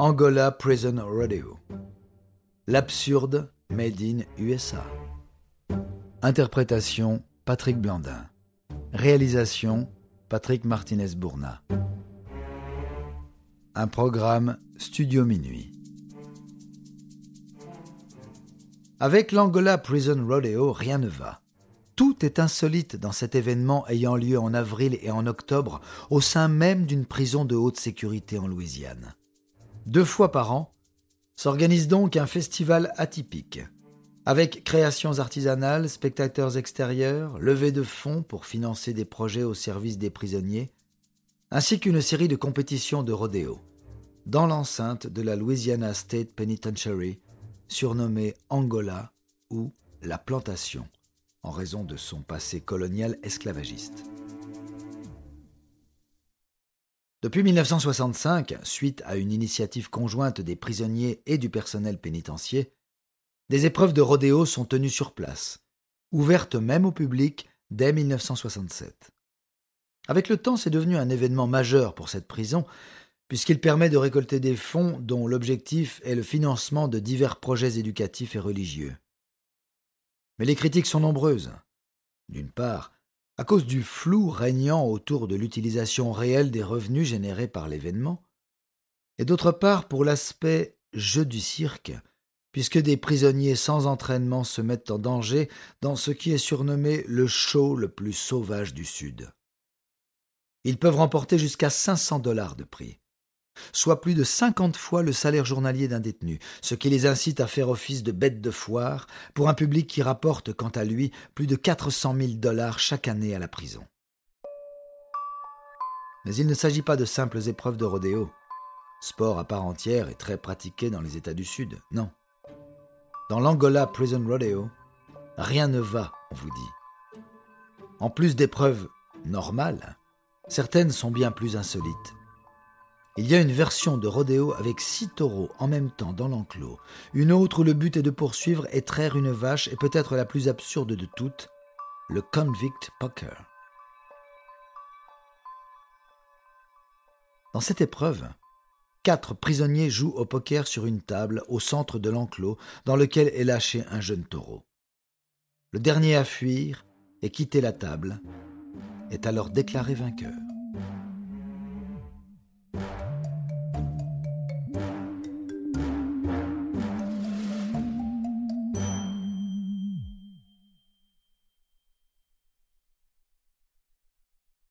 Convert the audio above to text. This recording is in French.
Angola Prison Rodeo. L'absurde made in USA. Interprétation Patrick Blandin. Réalisation Patrick Martinez-Bourna. Un programme Studio Minuit. Avec l'Angola Prison Rodeo, rien ne va. Tout est insolite dans cet événement ayant lieu en avril et en octobre au sein même d'une prison de haute sécurité en Louisiane. Deux fois par an, s'organise donc un festival atypique, avec créations artisanales, spectateurs extérieurs, levée de fonds pour financer des projets au service des prisonniers, ainsi qu'une série de compétitions de rodéo, dans l'enceinte de la Louisiana State Penitentiary, surnommée Angola ou la plantation, en raison de son passé colonial esclavagiste. Depuis 1965, suite à une initiative conjointe des prisonniers et du personnel pénitentiaire, des épreuves de rodéo sont tenues sur place, ouvertes même au public dès 1967. Avec le temps, c'est devenu un événement majeur pour cette prison, puisqu'il permet de récolter des fonds dont l'objectif est le financement de divers projets éducatifs et religieux. Mais les critiques sont nombreuses. D'une part, à cause du flou régnant autour de l'utilisation réelle des revenus générés par l'événement, et d'autre part pour l'aspect jeu du cirque, puisque des prisonniers sans entraînement se mettent en danger dans ce qui est surnommé le show le plus sauvage du Sud. Ils peuvent remporter jusqu'à 500 dollars de prix soit plus de cinquante fois le salaire journalier d'un détenu, ce qui les incite à faire office de bêtes de foire pour un public qui rapporte, quant à lui, plus de quatre cent mille dollars chaque année à la prison. Mais il ne s'agit pas de simples épreuves de rodéo, sport à part entière et très pratiqué dans les États du Sud, non? Dans l'Angola Prison Rodeo, rien ne va, on vous dit. En plus d'épreuves normales, certaines sont bien plus insolites. Il y a une version de rodéo avec six taureaux en même temps dans l'enclos, une autre où le but est de poursuivre et traire une vache et peut-être la plus absurde de toutes, le convict poker. Dans cette épreuve, quatre prisonniers jouent au poker sur une table au centre de l'enclos dans lequel est lâché un jeune taureau. Le dernier à fuir et quitter la table est alors déclaré vainqueur.